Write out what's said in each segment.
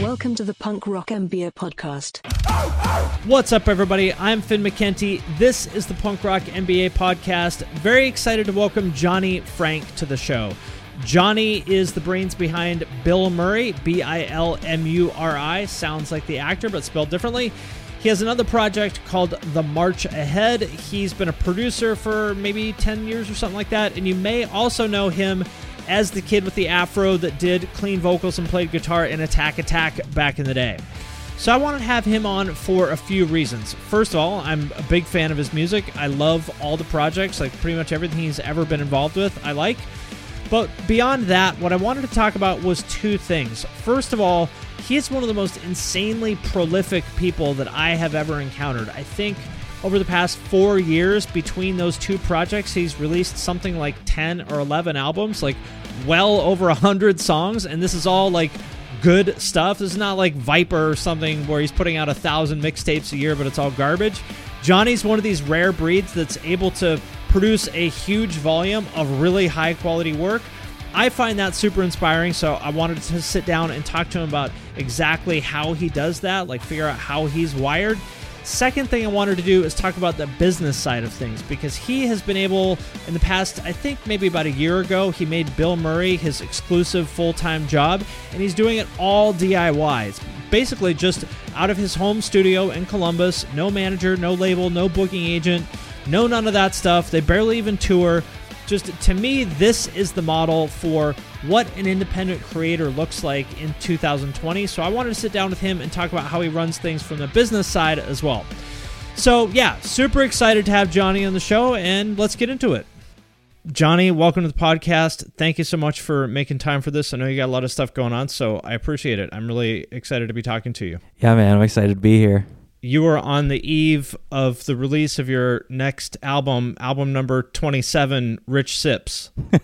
Welcome to the Punk Rock MBA podcast. What's up, everybody? I'm Finn McKenty. This is the Punk Rock MBA podcast. Very excited to welcome Johnny Franck to the show. Johnny is the brains behind Bilmuri, B I L M U R I. Sounds like the actor, but spelled differently. He has another project called The March Ahead. He's been a producer for maybe 10 years or something like that, and you may also know him as the kid with the afro that did clean vocals and played guitar in Attack Attack back in the day. So I wanted to have him on for a few reasons. First of all, I'm a big fan of his music. I love all the projects, like pretty much everything he's ever been involved with, I like. But beyond that, what I wanted to talk about was two things. First of all, he is one of the most insanely prolific people that I have ever encountered. I think over the past four years between those two projects, he's released something like 10 or 11 albums, like well over a 100 songs, and this is all like good stuff. This is not like Viper or something where he's putting out a thousand mixtapes a year, but it's all garbage. Johnny's one of these rare breeds that's able to produce a huge volume of really high quality work. I find that super inspiring, so I wanted to sit down and talk to him about exactly how he does that, like figure out how he's wired. Second thing I wanted to do is talk about the business side of things because he has been able, in the past, I think maybe about a year ago, he made Bilmuri his exclusive full time job, and he's doing it all DIY. It's basically just out of his home studio in Columbus, no manager, no label, no booking agent, no none of that stuff. They barely even tour. Just to me, this is the model for what an independent creator looks like in 2020. So I wanted to sit down with him and talk about how he runs things from the business side as well. So, yeah, super excited to have Johnny on the show, and let's get into it. Johnny, welcome to the podcast. Thank you so much for making time for this. I know you got a lot of stuff going on, so I appreciate it. I'm really excited to be talking to you. Yeah, man, I'm excited to be here. You are on the eve of the release of your next album, album number 27, Rich Sips.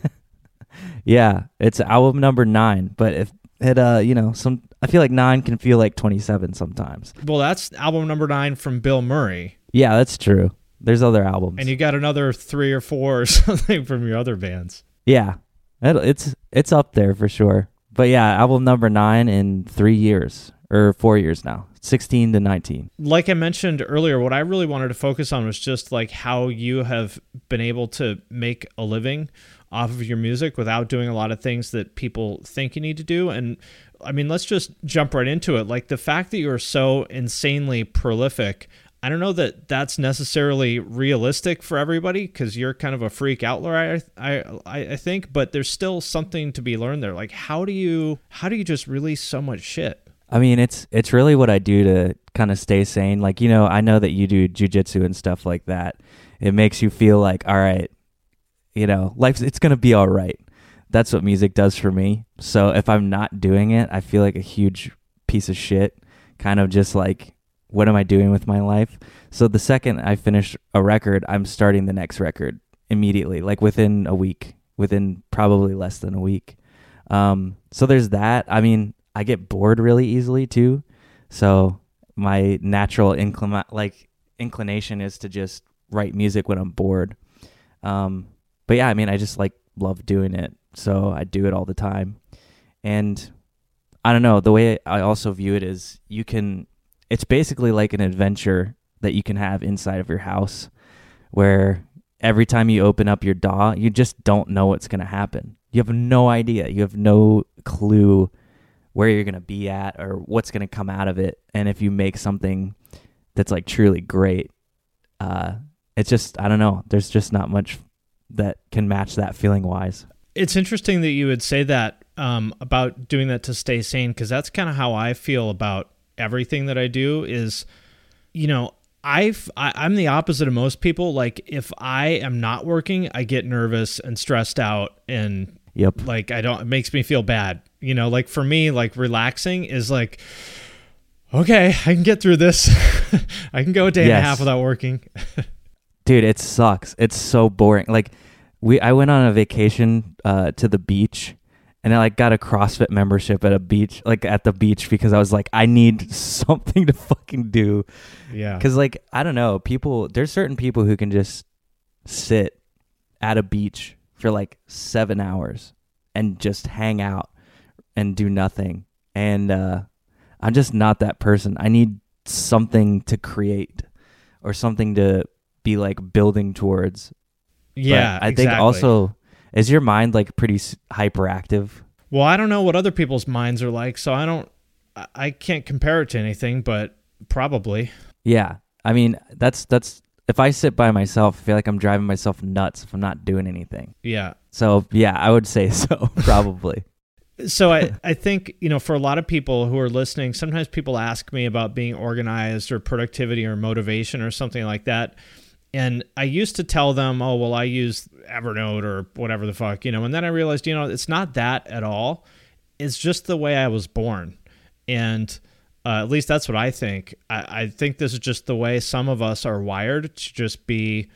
Yeah, it's album number nine, but if it, uh, you know, some, I feel like nine can feel like 27 sometimes. Well, that's album number nine from Bilmuri. Yeah, that's true. There's other albums. And you got another three or four or something from your other bands. yeah, it, it's it's up there for sure. But yeah, album number nine in three years or four years now, 16 to 19. Like I mentioned earlier, what I really wanted to focus on was just like how you have been able to make a living off of your music without doing a lot of things that people think you need to do. And I mean, let's just jump right into it. Like the fact that you're so insanely prolific. I don't know that that's necessarily realistic for everybody because you're kind of a freak outlier, I, I I think. But there's still something to be learned there. Like how do you how do you just release so much shit? I mean, it's it's really what I do to kind of stay sane. Like, you know, I know that you do jujitsu and stuff like that. It makes you feel like, all right, you know, life it's gonna be all right. That's what music does for me. So if I'm not doing it, I feel like a huge piece of shit. Kind of just like, what am I doing with my life? So the second I finish a record, I'm starting the next record immediately, like within a week, within probably less than a week. Um, so there's that. I mean, I get bored really easily too. So my natural inclina- like inclination is to just write music when I'm bored. Um, but yeah, I mean, I just like love doing it, so I do it all the time. And I don't know. The way I also view it is you can. It's basically like an adventure that you can have inside of your house, where every time you open up your DAW, you just don't know what's going to happen. You have no idea. You have no clue where you're going to be at or what's going to come out of it. And if you make something that's like truly great, uh, it's just I don't know. There's just not much that can match that feeling wise. It's interesting that you would say that um, about doing that to stay sane because that's kind of how I feel about everything that I do. Is you know I've I, I'm the opposite of most people. Like if I am not working, I get nervous and stressed out and Yep. like I don't. It makes me feel bad. You know, like for me, like relaxing is like. Okay, I can get through this. I can go a day and a half without working. dude it sucks it's so boring like we i went on a vacation uh to the beach and i like got a crossfit membership at a beach like at the beach because i was like i need something to fucking do Yeah. because like i don't know people there's certain people who can just sit at a beach for like seven hours and just hang out and do nothing and uh i'm just not that person i need something to create or something to be like building towards But Yeah. i think exactly. also is your mind like pretty hyperactive Well, I don't know what other people's minds are like, so I don't. I- I can't compare it to anything, but probably. yeah i mean that's that's if i sit by myself i feel like i'm driving myself nuts if i'm not doing anything Yeah. so yeah i would say so probably So I, I think, you know, for a lot of people who are listening, sometimes people ask me about being organized or productivity or motivation or something like that. And I used to tell them, oh, well, I use Evernote or whatever the fuck, you know, and then I realized, you know, it's not that at all. It's just the way I was born. And uh, at least that's what I think. I, I think this is just the way some of us are wired to just be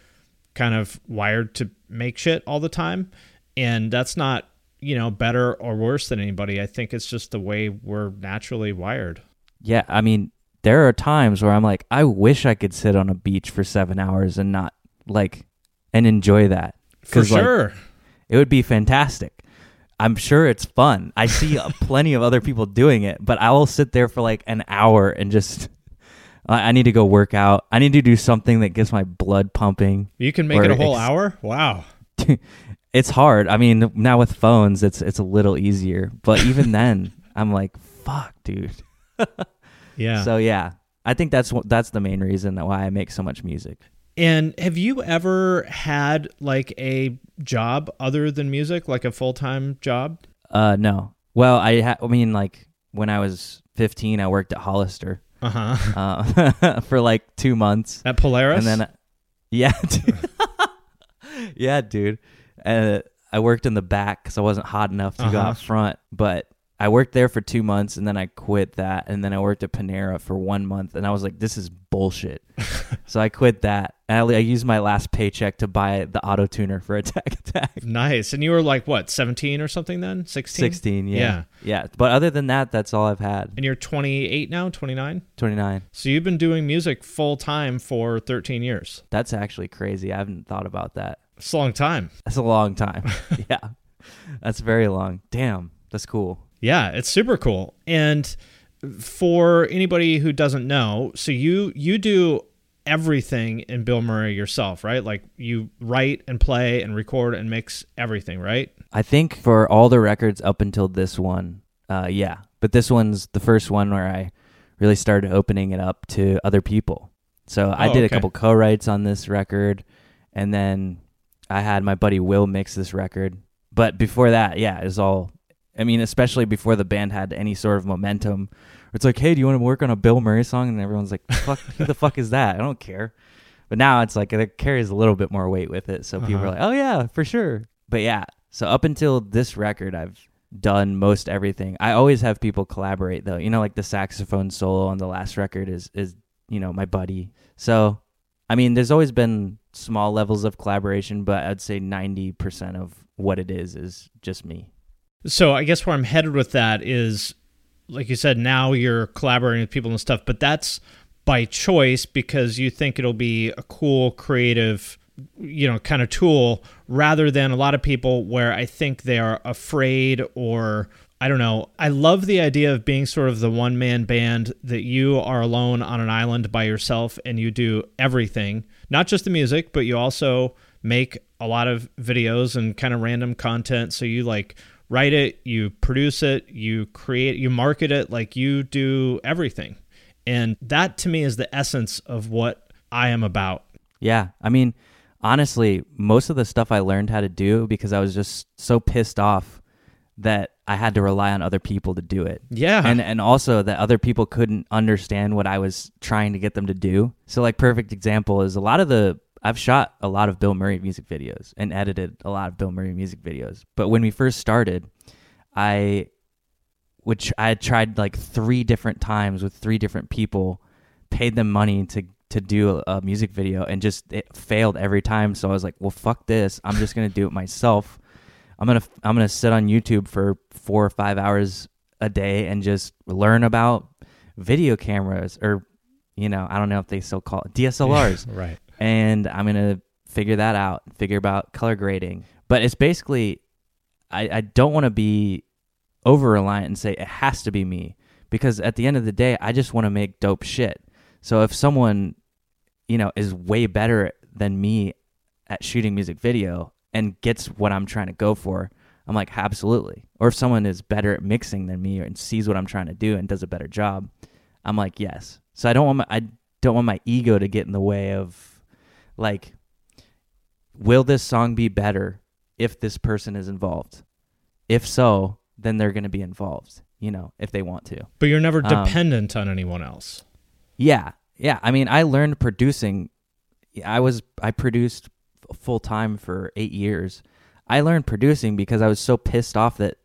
kind of wired to make shit all the time. And that's not, you know, better or worse than anybody. I think it's just the way we're naturally wired. Yeah, I mean, there are times where I'm like, I wish I could sit on a beach for seven hours and not like and enjoy that. For 'Cause, like, sure. it would be fantastic. I'm sure it's fun. I see plenty of other people doing it, but I will sit there for like an hour and just. I I need to go work out. I need to do something that gets my blood pumping. you can make it a whole ex- hour? Wow. it's hard. I mean, now with phones, it's it's a little easier. But even then, I'm like, fuck, dude. Yeah. So yeah, I think that's what that's the main reason that why I make so much music. and have you ever had like a job other than music, like a full time job? Uh, no. Well, I ha- I mean, like when I was 15, I worked at Hollister Uh huh. uh, for like two months, At Polaris? and then yeah, dude. yeah, dude. Uh, I worked in the back because I wasn't hot enough to go Uh-huh. out front, but. I worked there for two months and then I quit that. And then I worked at Panera for one month and I was like, this is bullshit. so I quit that. And I, I used my last paycheck to buy the auto tuner for Attack Attack. nice. And you were like, what, 17 or something then? 16? 16, yeah. Yeah. Yeah. But other than that, that's all I've had. And you're 28 now, 29? 29. So you've been doing music full time for 13 years. That's actually crazy. I haven't thought about that. It's a long time. That's a long time. yeah. That's very long. Damn. That's cool. Yeah, it's super cool. And for anybody who doesn't know, so you you do everything in Bilmuri yourself, right? Like you write and play and record and mix everything, right? I think for all the records up until this one, uh, yeah. But this one's the first one where I really started opening it up to other people. So I Oh, did a couple co-writes on this record, and then I had my buddy Will mix this record. But before that, yeah, it was all. I mean, especially before the band had any sort of momentum. It's like, hey, do you want to work on a Bilmuri song? And everyone's like, fuck, who the fuck is that? I don't care. But now it's like it carries a little bit more weight with it. So people Uh-huh. are like, oh yeah, for sure. But yeah, so up until this record, I've done most everything. I always have people collaborate though. You know, like the saxophone solo on the last record is is you know my buddy. So I mean, there's always been small levels of collaboration, but I'd say ninety percent of what it is is just me. So I guess where I'm headed with that is like you said, now you're collaborating with people and stuff, but that's by choice because you think it'll be a cool, creative, you know, kind of tool rather than a lot of people where I think they are afraid or I don't know. I love the idea of being sort of the one man band that you are alone on an island by yourself and you do everything, not just the music, but you also make a lot of videos and kind of random content. So you like write it, you produce it, you create, you market it, like you do everything. And that to me is the essence of what I am about. Yeah. I mean, honestly, most of the stuff I learned how to do because I was just so pissed off that I had to rely on other people to do it. Yeah. And and also that other people couldn't understand what I was trying to get them to do. So like perfect example is a lot of the I've shot a lot of Bilmuri music videos and edited a lot of Bilmuri music videos. But when we first started, I which I had tried like 3 different times with 3 different people, paid them money to to do a, music video and just it failed every time. So I was like, "Well, fuck this. I'm just going to do it myself." I'm gonna I'm gonna sit on YouTube for four or five hours a day and just learn about video cameras or you know I don't know if they still call it DSLRs. right. And I'm gonna figure that out. Figure about color grading. But it's basically I, I don't want to be over reliant and say it has to be me because at the end of the day I just want to make dope shit. So if someone you know is way better than me at shooting music video and gets what I'm trying to go for, I'm like, absolutely. Or if someone is better at mixing than me and sees what I'm trying to do and does a better job, I'm like, yes. So I don't want my I don't want my ego to get in the way of like will this song be better if this person is involved? If so, then they're going to be involved, you know, if they want to. But you're never Um, dependent on anyone else. Yeah. Yeah, I mean, I learned producing I was I produced full time for 8 years. I learned producing because I was so pissed off that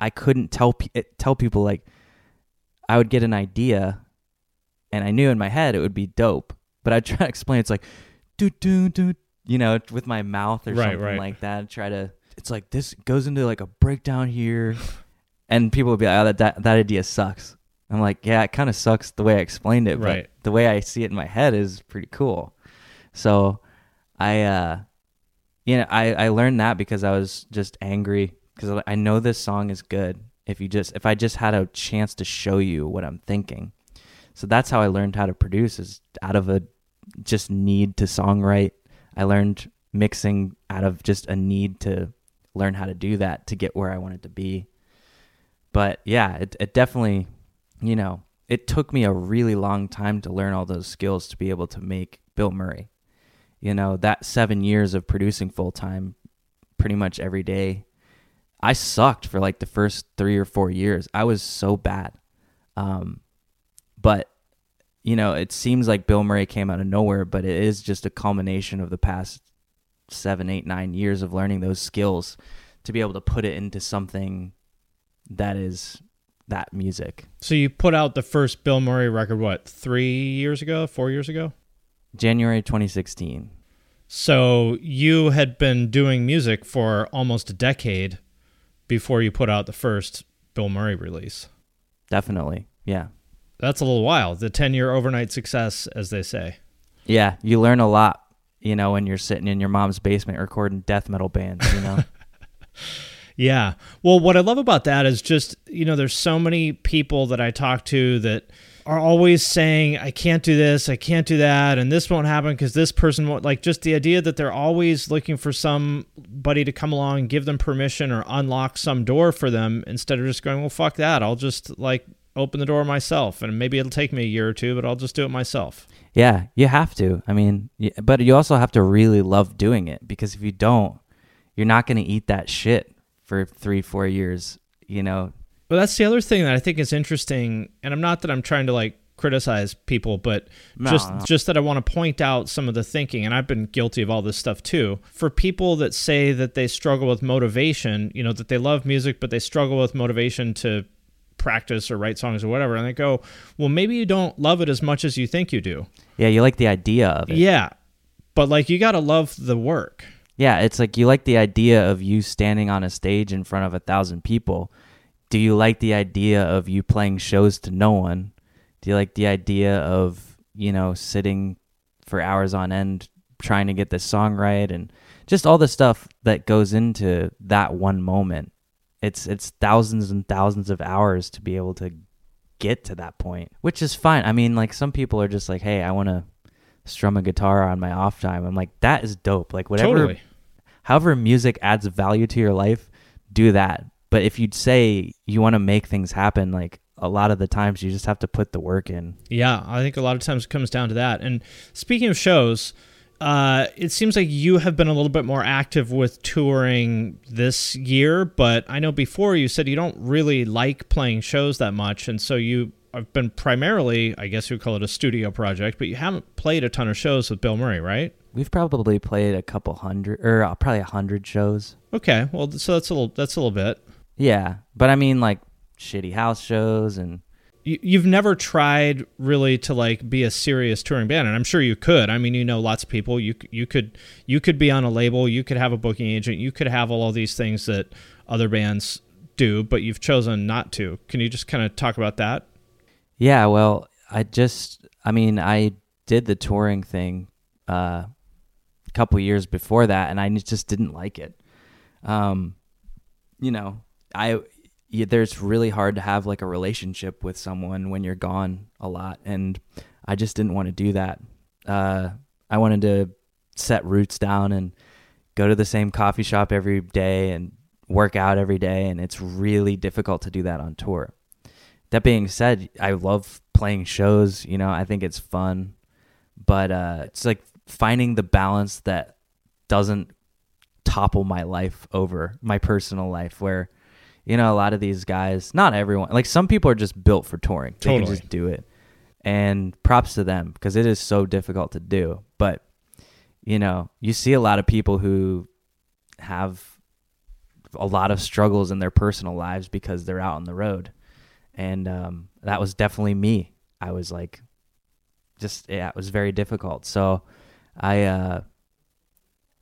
I couldn't tell pe- eh, tell people like I would get an idea and I knew in my head it would be dope, but I'd try to explain it's like do do do you know, with my mouth or Right, something right. like that. Try to it's like this goes into like a breakdown here and people would be like, "Oh, that that, that idea sucks." I'm like, "Yeah, it kind of sucks the way I explained it, Right. but the way I see it in my head is pretty cool." So, I uh you know, I I learned that because I was just angry because I know this song is good. If you just if I just had a chance to show you what I'm thinking. So that's how I learned how to produce is out of a just need to songwrite. I learned mixing out of just a need to learn how to do that to get where I wanted to be. But yeah, it it definitely, you know, it took me a really long time to learn all those skills to be able to make Bilmuri. You know, that 7 years of producing full time pretty much every day. I sucked for like the first 3 or 4 years. I was so bad. Um but you know, it seems like Bilmuri came out of nowhere, but it is just a culmination of the past seven, eight, nine years of learning those skills to be able to put it into something that is that music. So you put out the first Bilmuri record what, 3 years ago, 4 years ago? January 2016. So you had been doing music for almost a decade before you put out the first Bilmuri release. Definitely. Yeah. That's a little while. The 10 year overnight success, as they say. Yeah. You learn a lot, you know, when you're sitting in your mom's basement recording death metal bands, you know? Yeah. Well, what I love about that is just, you know, there's so many people that I talk to that are always saying, I can't do this, I can't do that, and this won't happen because this person won't. Like, just the idea that they're always looking for somebody to come along and give them permission or unlock some door for them instead of just going, well, fuck that. I'll just, like, open the door myself. And maybe it'll take me a year or two, but I'll just do it myself. yeah. You have to. I mean, but you also have to really love doing it because if you don't, you're not going to eat that shit for three, four years, you know? Well, that's the other thing that I think is interesting, and I'm not that I'm trying to like criticize people, but No, just no. just that I want to point out some of the thinking, and I've been guilty of all this stuff too. For people that say that they struggle with motivation, you know, that they love music but they struggle with motivation to practice or write songs or whatever, and they go, "Well, maybe you don't love it as much as you think you do." Yeah. You like the idea of it. Yeah, but like you got to love the work. Yeah, it's like you like the idea of you standing on a stage in front of a thousand people. Do you like the idea of you playing shows to no one? Do you like the idea of, you know, sitting for hours on end trying to get this song right and just all the stuff that goes into that one moment? it's it's thousands and thousands of hours to be able to get to that point, which is fine. I mean, like some people are just like, "Hey, I want to strum a guitar on my off time." I'm like, "That is dope." Like whatever Totally. however music adds value to your life, do that. But if you'd say you want to make things happen, like a lot of the times you just have to put the work in. Yeah, I think a lot of times it comes down to that. And speaking of shows, uh, it seems like you have been a little bit more active with touring this year, but I know before you said you don't really like playing shows that much, and so you have been primarily, I guess you would call it a studio project, but you haven't played a ton of shows with Bilmuri, right? We've probably played a couple hundred or uh, probably a hundred shows. Okay, well, so that's a little that's a little bit. Yeah, but I mean like shitty house shows and you, you've never tried really to like be a serious touring band and i'm sure you could. I mean you know lots of people. You you could you could be on a label. You could have a booking agent. You could have all of these things that other bands do but you've chosen not to. Can you just kind of talk about that? Yeah, well, I just I mean, I did the touring thing uh a couple years before that and I just didn't like it. Um you know, I yeah, there's really hard to have like a relationship with someone when you're gone a lot and I just didn't want to do that. Uh I wanted to set roots down and go to the same coffee shop every day and work out every day and it's really difficult to do that on tour that being said, I love playing shows. You know, I think it's fun, but uh, it's like finding the balance that doesn't topple my life over my personal life. Where, you know, a lot of these guys, not everyone, like some people are just built for touring. They Totally. can just do it, and props to them because it is so difficult to do. But you know, you see a lot of people who have a lot of struggles in their personal lives because they're out on the road and um, that was definitely me. I was like, just yeah, it was very difficult. So I uh,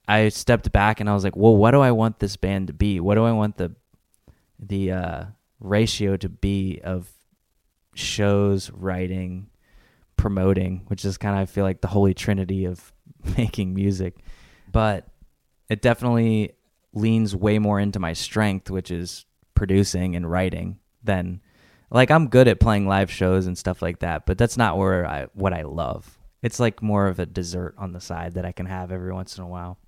I stepped back and I was like, well, what do I want this band to be? What do I want the the uh, ratio to be of shows, writing, promoting, which is kind of I feel like the holy trinity of making music. But it definitely leans way more into my strength, which is producing and writing than like I'm good at playing live shows and stuff like that, but that's not where I what I love. It's like more of a dessert on the side that I can have every once in a while.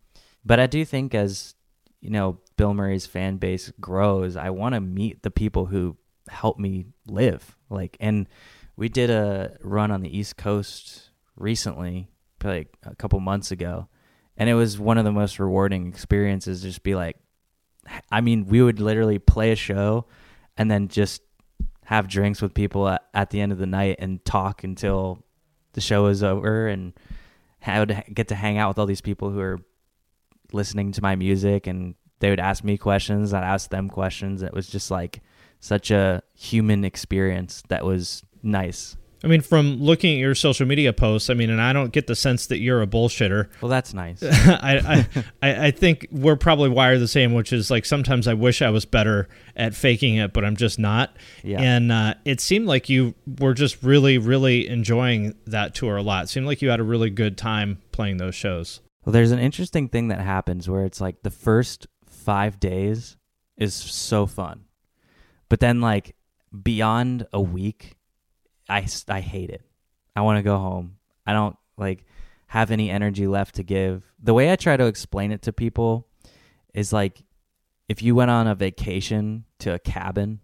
But I do think as you know, Bilmuri's fan base grows, I want to meet the people who help me live. Like and we did a run on the East Coast recently, like a couple months ago, and it was one of the most rewarding experiences just be like I mean, we would literally play a show and then just have drinks with people at, at the end of the night and talk until the show is over and I would get to hang out with all these people who are listening to my music and they would ask me questions i'd ask them questions it was just like such a human experience that was nice i mean from looking at your social media posts i mean and i don't get the sense that you're a bullshitter well that's nice I, I I I think we're probably wired the same, which is like sometimes I wish I was better at faking it, but I'm just not. Yeah. And uh, it seemed like you were just really, really enjoying that tour a lot. It seemed like you had a really good time playing those shows. Well, there's an interesting thing that happens where it's like the first five days is so fun, but then like beyond a week, I, I hate it. I want to go home. I don't like have any energy left to give. The way I try to explain it to people is like if you went on a vacation to a cabin,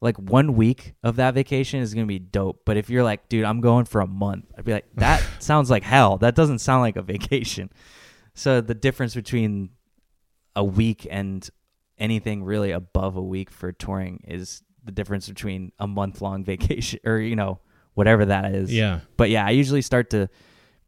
like one week of that vacation is gonna be dope. But if you're like, dude, I'm going for a month, I'd be like, that sounds like hell. That doesn't sound like a vacation. So the difference between a week and anything really above a week for touring is the difference between a month long vacation or you know whatever that is. Yeah. But yeah, I usually start to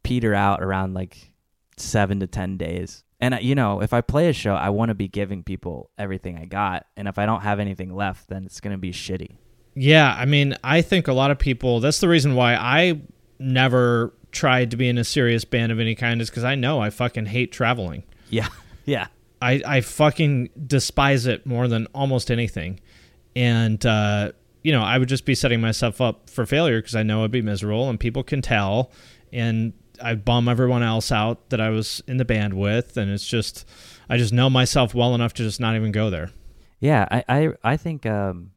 peter out around like seven to ten days. And uh, you know, if I play a show, I want to be giving people everything I got, and if I don't have anything left, then it's gonna be shitty. Yeah, I mean, I think a lot of people. That's the reason why I never tried to be in a serious band of any kind, is because I know I fucking hate traveling. Yeah, yeah, I, I fucking despise it more than almost anything. And, uh, you know, I would just be setting myself up for failure because I know I'd be miserable and people can tell. And I bum everyone else out that I was in the band with. And it's just, I just know myself well enough to just not even go there. Yeah, I, I, I think um,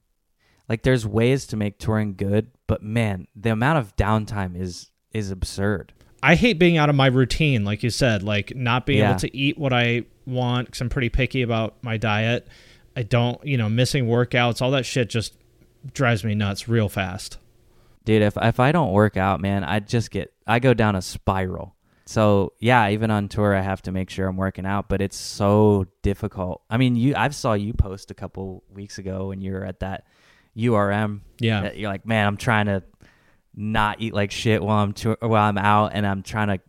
like there's ways to make touring good, but man, the amount of downtime is is absurd. I hate being out of my routine, like you said, like not being Yeah. able to eat what I want because I'm pretty picky about my diet. I don't, you know, missing workouts, all that shit just drives me nuts real fast. Dude, if if I don't work out, man, I just get I go down a spiral. So yeah, even on tour, I have to make sure I'm working out, but it's so difficult. I mean, you I've saw you post a couple weeks ago when you were at that URM. Yeah. that you're like, man, I'm trying to not eat like shit while I'm tour- while I'm out, and I'm trying to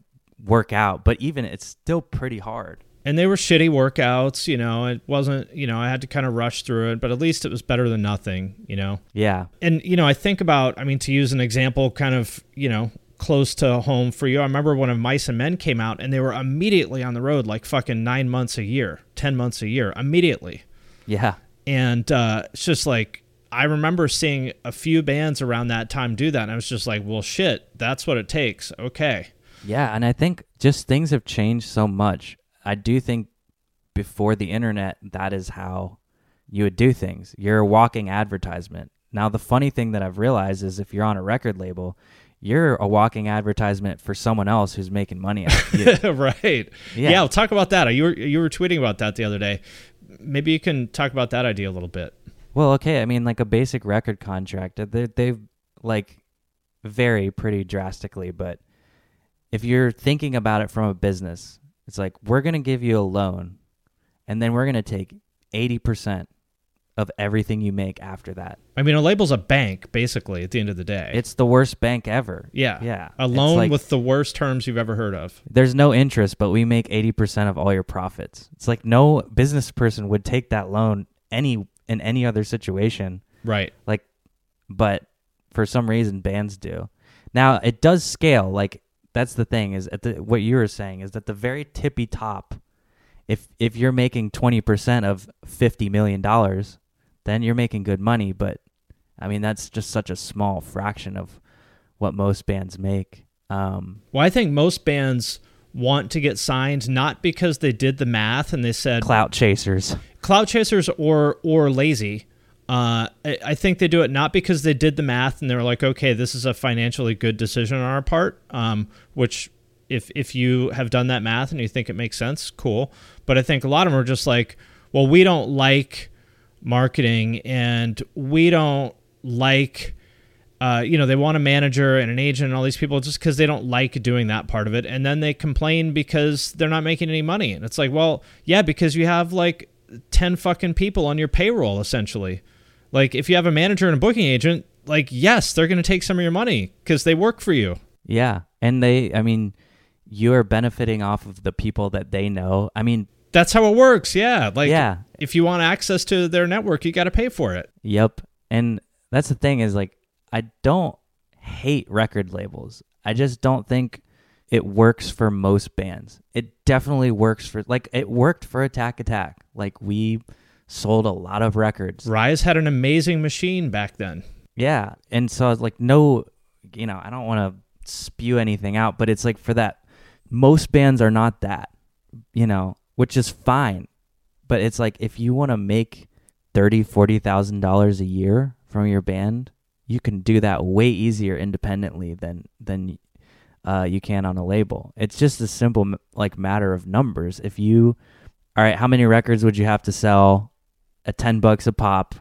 work out. But even it's still pretty hard. And they were shitty workouts, you know, it wasn't, you know, I had to kind of rush through it, but at least it was better than nothing, you know. Yeah, and you know i think about i mean to use an example kind of you know close to home for you i remember when of mice and men came out and they were immediately on the road like fucking nine months a year ten months a year immediately yeah, and uh, it's just like i remember seeing a few bands around that time do that and i was just like well shit that's what it takes okay Yeah, and I think just things have changed so much. I do think before the internet, that is how you would do things. You're a walking advertisement. Now, the funny thing that I've realized is if you're on a record label, you're a walking advertisement for someone else who's making money out of you. right Yeah. yeah. we'll talk about that you were you were tweeting about that the other day maybe you can talk about that idea a little bit well, okay, I mean, like a basic record contract, uh, they, they've like vary pretty drastically, but if you're thinking about it from a business, it's like we're going to give you a loan and then we're going to take 80% of everything you make after that. i mean a label's a bank basically at the end of the day It's the worst bank ever. Yeah. Yeah. A loan like- with the worst terms you've ever heard of. there's no interest, but we make 80% of all your profits. It's like no business person would take that loan any in any other situation. Right. like but for some reason bands do now it does scale like that's the thing is at the what you were saying is that the very tippy top if if you're making 20% of 50 million dollars then you're making good money but i mean that's just such a small fraction of what most bands make um Well, I think most bands want to get signed not because they did the math and they said clout chasers cloud chasers or or lazy. Uh, I, I think they do it not because they did the math and they're like, okay, this is a financially good decision on our part. Um, which if if you have done that math and you think it makes sense, cool. But I think a lot of them are just like, well, we don't like marketing and we don't like uh, you know, they want a manager and an agent and all these people just because they don't like doing that part of it. And then they complain because they're not making any money. And it's like, well, yeah, because you have like 10 fucking people on your payroll, essentially. Like, if you have a manager and a booking agent, like, yes, they're going to take some of your money because they work for you. yeah and they i mean you're benefiting off of the people that they know i mean That's how it works. Yeah. Like, Yeah. if you want access to their network, you got to pay for it. Yep. And that's the thing is like I don't hate record labels. I just don't think it works for most bands. It definitely works for like it worked for Attack Attack. Like we sold a lot of records. Rise had an amazing machine back then. Yeah. And so I was like no, you know, I don't want to spew anything out, but it's like for that most bands are not that, you know, which is fine. But it's like if you want to make thirty, forty thousand dollars a year from your band, you can do that way easier independently than than uh, you can on a label. It's just a simple like matter of numbers. If you, all right, how many records would you have to sell at ten bucks a pop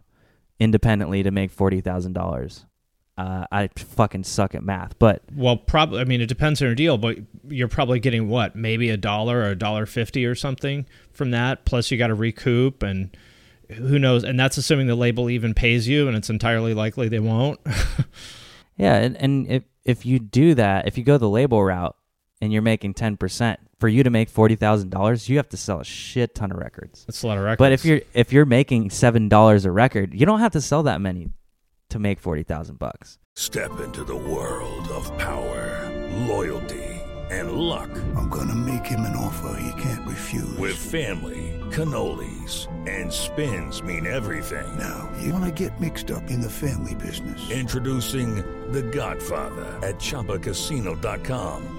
independently to make forty thousand dollars? Uh, I fucking suck at math, but Well, probably. I mean, it depends on your deal, but you're probably getting what, maybe a dollar or a dollar fifty or something from that. Plus, you got to recoup, and who knows? And that's assuming the label even pays you, and it's entirely likely they won't. Yeah, and, and if if you do that, if you go the label route and you're making ten percent, for you to make forty thousand dollars, you have to sell a shit ton of records. That's a lot of records. But if you're if you're making seven dollars a record, you don't have to sell that many to make forty thousand bucks. Step into the world of power, loyalty, and luck. I'm gonna make him an offer he can't refuse. With family, cannolis, and spins mean everything. Now, you wanna get mixed up in the family business. Introducing The Godfather at ChumbaCasino.com.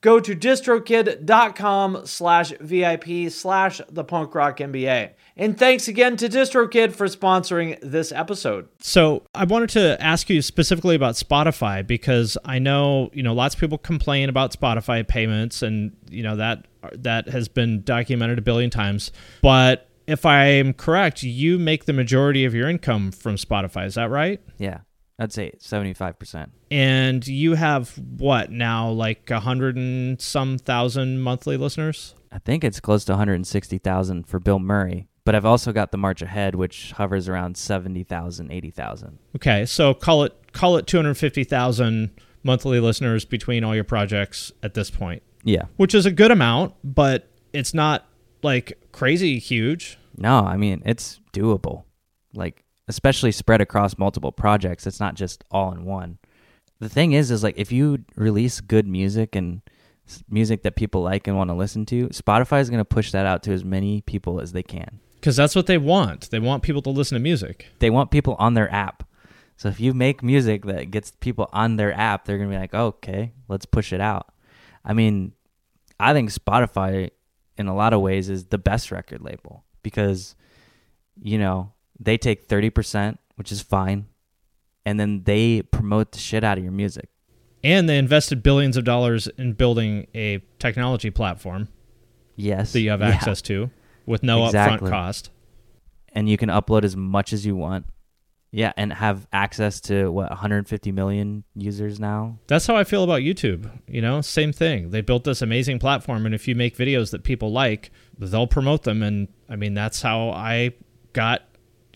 go to distrokid.com slash VIP slash the punk rock MBA. And thanks again to DistroKid for sponsoring this episode. So I wanted to ask you specifically about Spotify because I know, you know, lots of people complain about Spotify payments and, you know, that that has been documented a billion times. But if I'm correct, you make the majority of your income from Spotify. Is that right? Yeah. I'd say 75%. And you have what now, like a hundred and some thousand monthly listeners? I think it's close to 160,000 for Bilmuri, but I've also got the March Ahead, which hovers around 70,000, 80,000. Okay, so call it call it 250,000 monthly listeners between all your projects at this point. Yeah. Which is a good amount, but it's not like crazy huge. No, I mean, it's doable. Like especially spread across multiple projects. It's not just all in one. The thing is, is like if you release good music and music that people like and want to listen to, Spotify is going to push that out to as many people as they can. Because that's what they want. They want people to listen to music. They want people on their app. So if you make music that gets people on their app, they're going to be like, oh, okay, let's push it out. I mean, I think Spotify, in a lot of ways, is the best record label because, you know, they take 30%, which is fine, and then they promote the shit out of your music. And they invested billions of dollars in building a technology platform. Yes. That you have yeah. access to with no exactly. upfront cost. And you can upload as much as you want. Yeah, and have access to what 150 million users now. That's how I feel about YouTube. You know, same thing. They built this amazing platform, and if you make videos that people like, they'll promote them. And I mean, that's how I got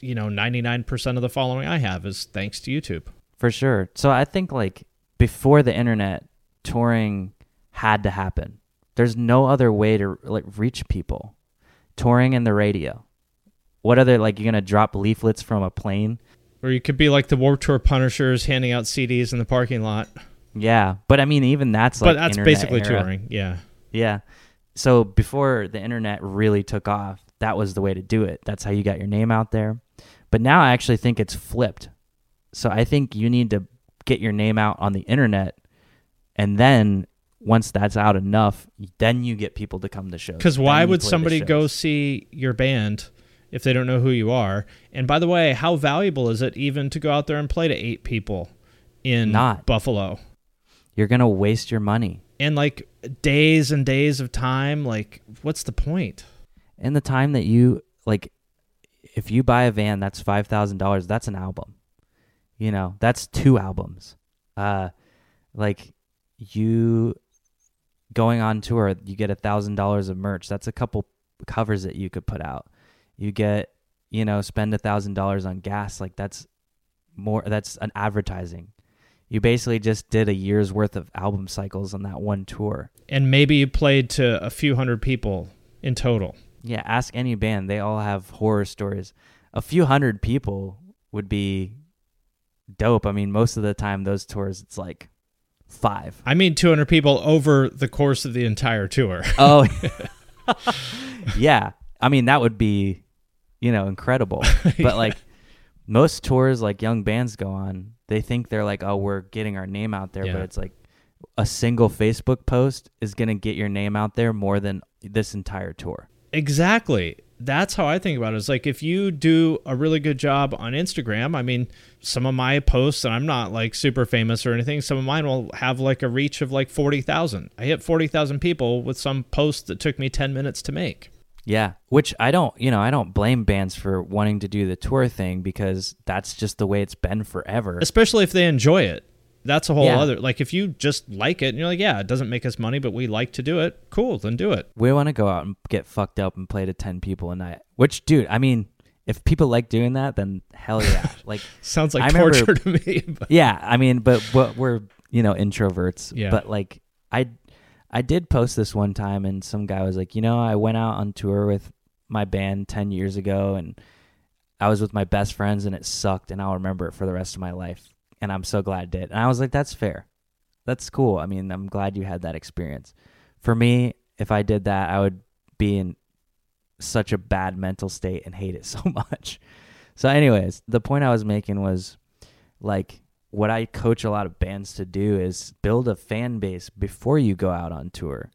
you know 99% of the following I have is thanks to YouTube. For sure. So I think like before the internet, touring had to happen. There's no other way to like reach people. Touring and the radio. What other like you're going to drop leaflets from a plane? Or you could be like the Warped Tour Punishers handing out CDs in the parking lot. Yeah, but I mean even that's like But that's internet basically era. touring. Yeah. Yeah. so before the internet really took off, that was the way to do it. That's how you got your name out there. But now I actually think it's flipped. So I think you need to get your name out on the internet and then once that's out enough, then you get people to come to shows. Because why would somebody go see your band if they don't know who you are? And by the way, how valuable is it even to go out there and play to eight people in Not. Buffalo? You're going to waste your money. And like days and days of time, like what's the point? And the time that you like if you buy a van that's $5,000, that's an album. You know, that's two albums. Uh like you going on tour, you get a thousand dollars of merch. That's a couple covers that you could put out. You get, you know, spend a thousand dollars on gas. Like that's more. That's an advertising. You basically just did a year's worth of album cycles on that one tour. And maybe you played to a few hundred people in total. Yeah, ask any band. They all have horror stories. A few hundred people would be dope. I mean, most of the time, those tours, it's like five. I mean 200 people over the course of the entire tour. Oh, yeah. I mean, that would be, you know, incredible. But Yeah. like most tours, like young bands go on, they think they're like, oh, we're getting our name out there. Yeah. But it's like a single Facebook post is going to get your name out there more than this entire tour. Exactly. That's how I think about it. It's like if you do a really good job on Instagram, I mean, some of my posts, and I'm not like super famous or anything, some of mine will have like a reach of like 40,000. I hit 40,000 people with some post that took me 10 minutes to make. Yeah, which I don't, you know, I don't blame bands for wanting to do the tour thing because that's just the way it's been forever. Especially if they enjoy it. That's a whole Yeah. other. Like if you just like it and you're like, yeah, it doesn't make us money, but we like to do it. Cool, then do it. We want to go out and get fucked up and play to 10 people a night. Which, dude, I mean, if people like doing that, then hell yeah. Like, Sounds like I remember- torture to me. But yeah, I mean, but, but we're, you know, introverts. Yeah. But like, I, I did post this one time and some guy was like, you know, I went out on tour with my band 10 years ago and I was with my best friends and it sucked and I'll remember it for the rest of my life. And I'm so glad it did. And I was like, that's fair. That's cool. I mean, I'm glad you had that experience. For me, if I did that, I would be in such a bad mental state and hate it so much. So, anyways, the point I was making was like what I coach a lot of bands to do is build a fan base before you go out on tour,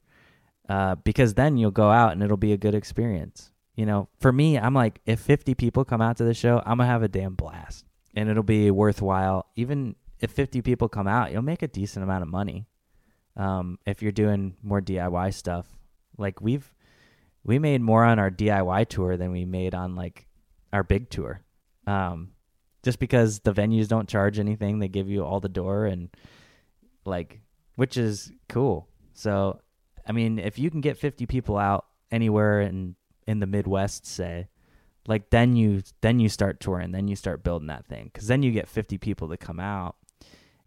uh, because then you'll go out and it'll be a good experience. You know, for me, I'm like, if 50 people come out to the show, I'm gonna have a damn blast, and it'll be worthwhile. Even if 50 people come out, you'll make a decent amount of money. Um, if you're doing more DIY stuff, like we've we made more on our DIY tour than we made on like our big tour. Um, just because the venues don't charge anything, they give you all the door and like, which is cool. So, I mean, if you can get 50 people out anywhere in in the Midwest, say, like then you then you start touring, then you start building that thing because then you get 50 people to come out,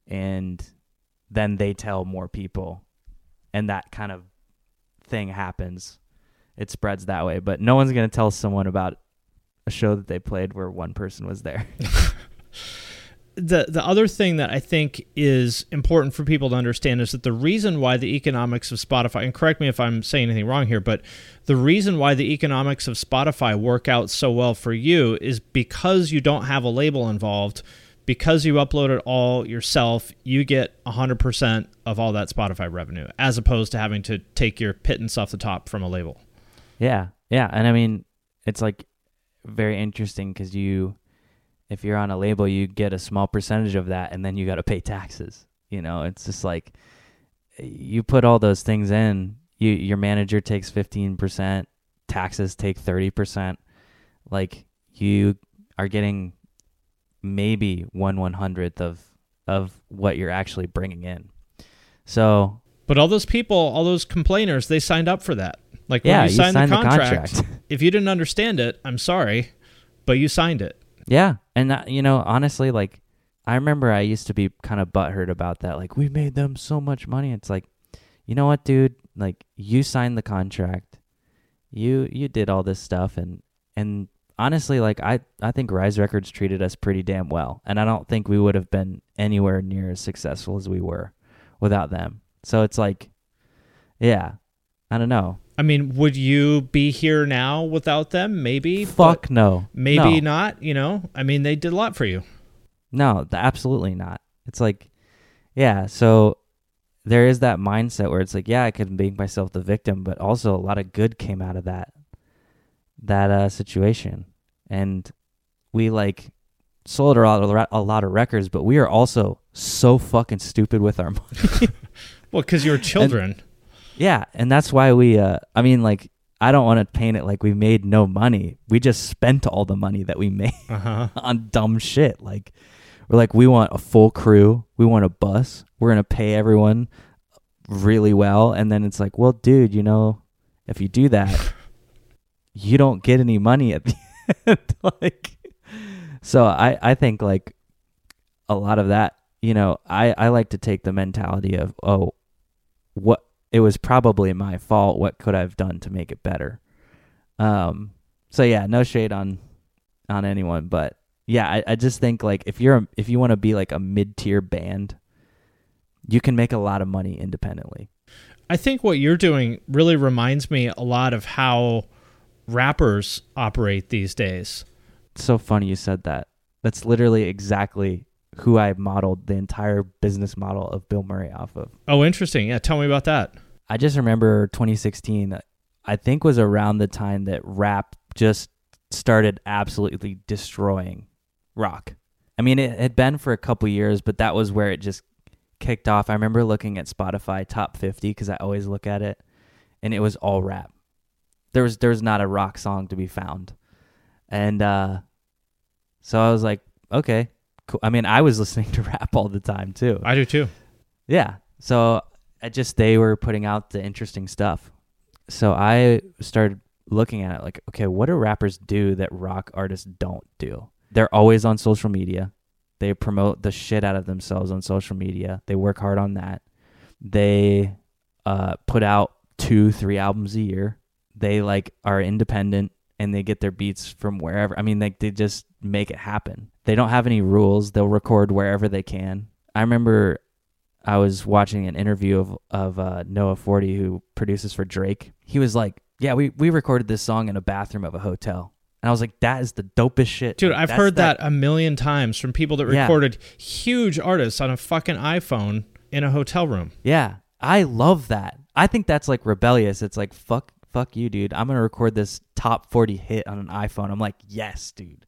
and then they tell more people, and that kind of thing happens. It spreads that way, but no one's gonna tell someone about a show that they played where one person was there. the the other thing that I think is important for people to understand is that the reason why the economics of Spotify and correct me if I'm saying anything wrong here, but the reason why the economics of Spotify work out so well for you is because you don't have a label involved. Because you upload it all yourself, you get 100% of all that Spotify revenue, as opposed to having to take your pittance off the top from a label. Yeah, yeah, and I mean, it's like very interesting because you, if you're on a label, you get a small percentage of that, and then you got to pay taxes. You know, it's just like you put all those things in. You your manager takes fifteen percent, taxes take thirty percent. Like you are getting maybe one one hundredth of of what you're actually bringing in. So But all those people, all those complainers, they signed up for that. Like Yeah, when you you signed, signed the the contract, contract. if you didn't understand it, I'm sorry, but you signed it. Yeah, and uh, you know, honestly, like I remember I used to be kind of butthurt about that. Like we made them so much money. It's like, you know what, dude? Like you signed the contract, you you did all this stuff, and and honestly, like I I think Rise Records treated us pretty damn well, and I don't think we would have been anywhere near as successful as we were without them. So it's like, yeah, I don't know. I mean, would you be here now without them? Maybe. Fuck no. Maybe No. not. You know, I mean, they did a lot for you. No, absolutely not. It's like, yeah. So there is that mindset where it's like, yeah, I could make myself the victim, but also a lot of good came out of that that uh, situation, and we like sold a lot, of, a lot of records, but we are also so fucking stupid with our money. Well, because you're children. And- yeah, and that's why we. Uh, I mean, like, I don't want to paint it like we made no money. We just spent all the money that we made Uh-huh. on dumb shit. Like, we're like, we want a full crew. We want a bus. We're gonna pay everyone really well, and then it's like, well, dude, you know, if you do that, you don't get any money at the end. like, so I I think like a lot of that. You know, I I like to take the mentality of oh, what it was probably my fault. What could I have done to make it better? Um. So yeah, no shade on on anyone, but yeah, I, I just think like if you're a, if you want to be like a mid tier band, you can make a lot of money independently. I think what you're doing really reminds me a lot of how rappers operate these days. It's so funny you said that. That's literally exactly who I modeled the entire business model of Bilmuri off of. Oh, interesting. Yeah, tell me about that. I just remember 2016, I think was around the time that rap just started absolutely destroying rock. I mean, it had been for a couple years, but that was where it just kicked off. I remember looking at Spotify top 50 because I always look at it, and it was all rap. There was there was not a rock song to be found, and uh, so I was like, okay, cool. I mean, I was listening to rap all the time too. I do too. Yeah. So I just they were putting out the interesting stuff. So I started looking at it like, okay, what do rappers do that rock artists don't do? They're always on social media. They promote the shit out of themselves on social media. They work hard on that. They uh, put out two, three albums a year. They like are independent and they get their beats from wherever. I mean, like they just make it happen. They don't have any rules. They'll record wherever they can. I remember I was watching an interview of of uh, Noah Forty, who produces for Drake. He was like, "Yeah, we we recorded this song in a bathroom of a hotel," and I was like, "That is the dopest shit, Dude, I've that's heard that, a million times from people that Yeah. recorded huge artists on a fucking iPhone in a hotel room. Yeah, I love that. I think that's like rebellious. It's like fuck, fuck you, dude. I'm gonna record this top forty hit on an iPhone. I'm like, yes, dude.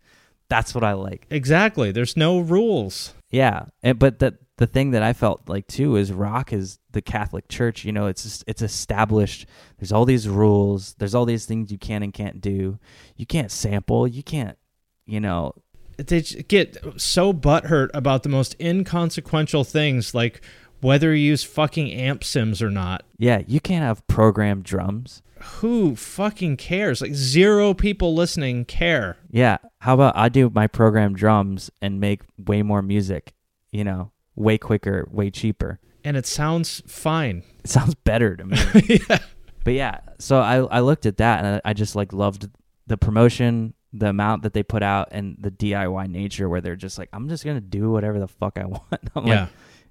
That's what I like. Exactly. There's no rules. Yeah, and, but the the thing that I felt like too is rock is the Catholic Church. You know, it's just- it's established. There's all these rules. There's all these things you can and can't do. You can't sample. You can't. You know. They get so butthurt about the most inconsequential things like whether you use fucking amp sims or not. Yeah, you can't have programmed drums. Who fucking cares? Like zero people listening care. Yeah. How about I do my program drums and make way more music? You know, way quicker, way cheaper. And it sounds fine. It sounds better to me. yeah. But yeah, so I I looked at that and I, I just like loved the promotion, the amount that they put out, and the DIY nature where they're just like, I'm just gonna do whatever the fuck I want. I'm Yeah. like,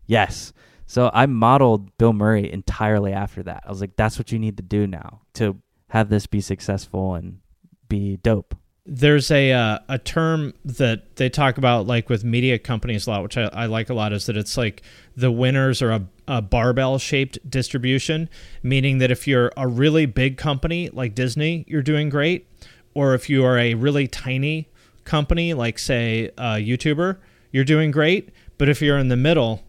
yes. So I modeled Bilmuri entirely after that. I was like, that's what you need to do now to have this be successful and be dope. There's a uh, a term that they talk about like with media companies a lot, which I, I like a lot, is that it's like the winners are a, a barbell shaped distribution, meaning that if you're a really big company like Disney, you're doing great, or if you are a really tiny company like say a YouTuber, you're doing great. But if you're in the middle,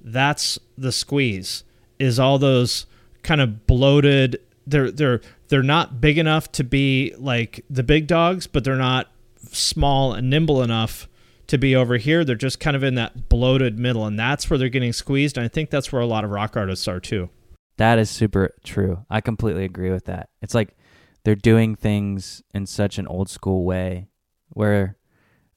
that's the squeeze. Is all those kind of bloated they're they're they're not big enough to be like the big dogs, but they're not small and nimble enough to be over here. They're just kind of in that bloated middle, and that's where they're getting squeezed. And I think that's where a lot of rock artists are too. That is super true. I completely agree with that. It's like they're doing things in such an old school way where